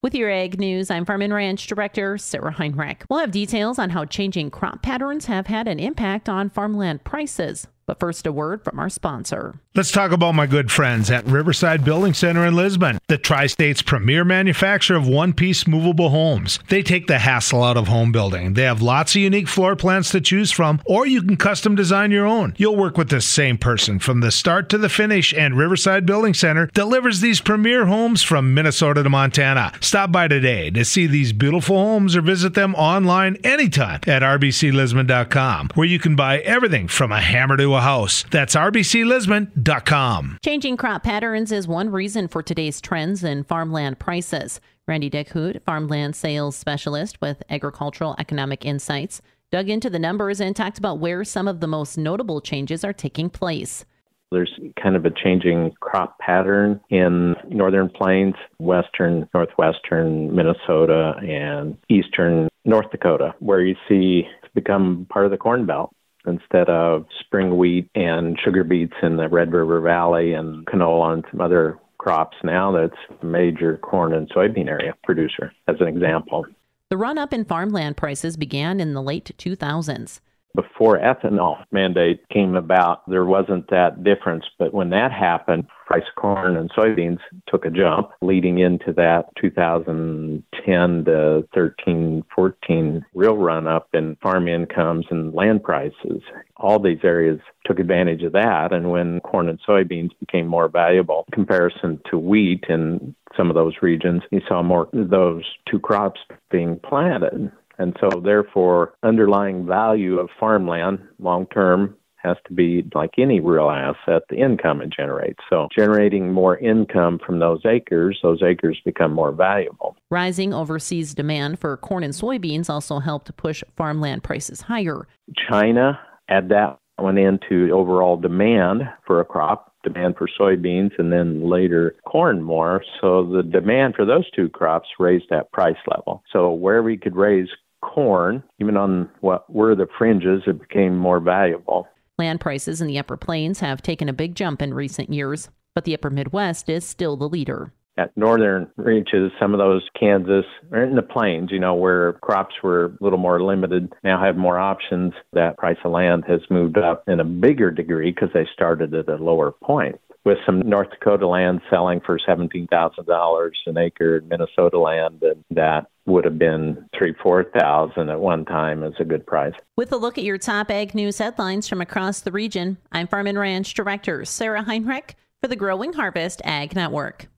With your ag news, I'm Farm and Ranch Director Sarah Heinrich. We'll have details on how changing crop patterns have had an impact on farmland prices. But first, a word from our sponsor. Let's talk about my good friends at Riverside Building Center in Lisbon, the Tri State's premier manufacturer of one piece movable homes. They take the hassle out of home building. They have lots of unique floor plans to choose from, or you can custom design your own. You'll work with the same person from the start to the finish, and Riverside Building Center delivers these premier homes from Minnesota to Montana. Stop by today to see these beautiful homes or visit them online anytime at rbclisbon.com, where you can buy everything from a hammer to a house. That's rbclisbon.com. Changing crop patterns is one reason for today's trends in farmland prices. Randy Dickhut, farmland sales specialist with Agricultural Economic Insights, dug into the numbers and talked about where some of the most notable changes are taking place. There's kind of a changing crop pattern in northern plains, western, northwestern Minnesota, and eastern North Dakota, where you see it's become part of the corn belt instead of spring wheat and sugar beets in the Red River Valley and canola and some other crops now that's a major corn and soybean area producer, as an example. The run up in farmland prices began in the late 2000s before ethanol mandate came about, there wasn't that difference. But when that happened, price of corn and soybeans took a jump leading into that 2010 to 13, 14 real run up in farm incomes and land prices. All these areas took advantage of that. And when corn and soybeans became more valuable in comparison to wheat in some of those regions, you saw more those two crops being planted. And so, therefore, underlying value of farmland long term has to be like any real asset, the income it generates. So, generating more income from those acres, those acres become more valuable. Rising overseas demand for corn and soybeans also helped push farmland prices higher. China, add that one into overall demand for a crop demand for soybeans and then later corn more. So the demand for those two crops raised that price level. So where we could raise corn, even on what were the fringes, it became more valuable. Land prices in the upper plains have taken a big jump in recent years, but the upper Midwest is still the leader. At northern reaches, some of those Kansas or in the plains, you know, where crops were a little more limited, now have more options. That price of land has moved up in a bigger degree because they started at a lower point with some North Dakota land selling for $17,000 an acre, Minnesota land, and that would have been three, four thousand at one time as a good price. With a look at your top ag news headlines from across the region, I'm Farm and Ranch Director Sarah Heinrich for the Growing Harvest Ag Network.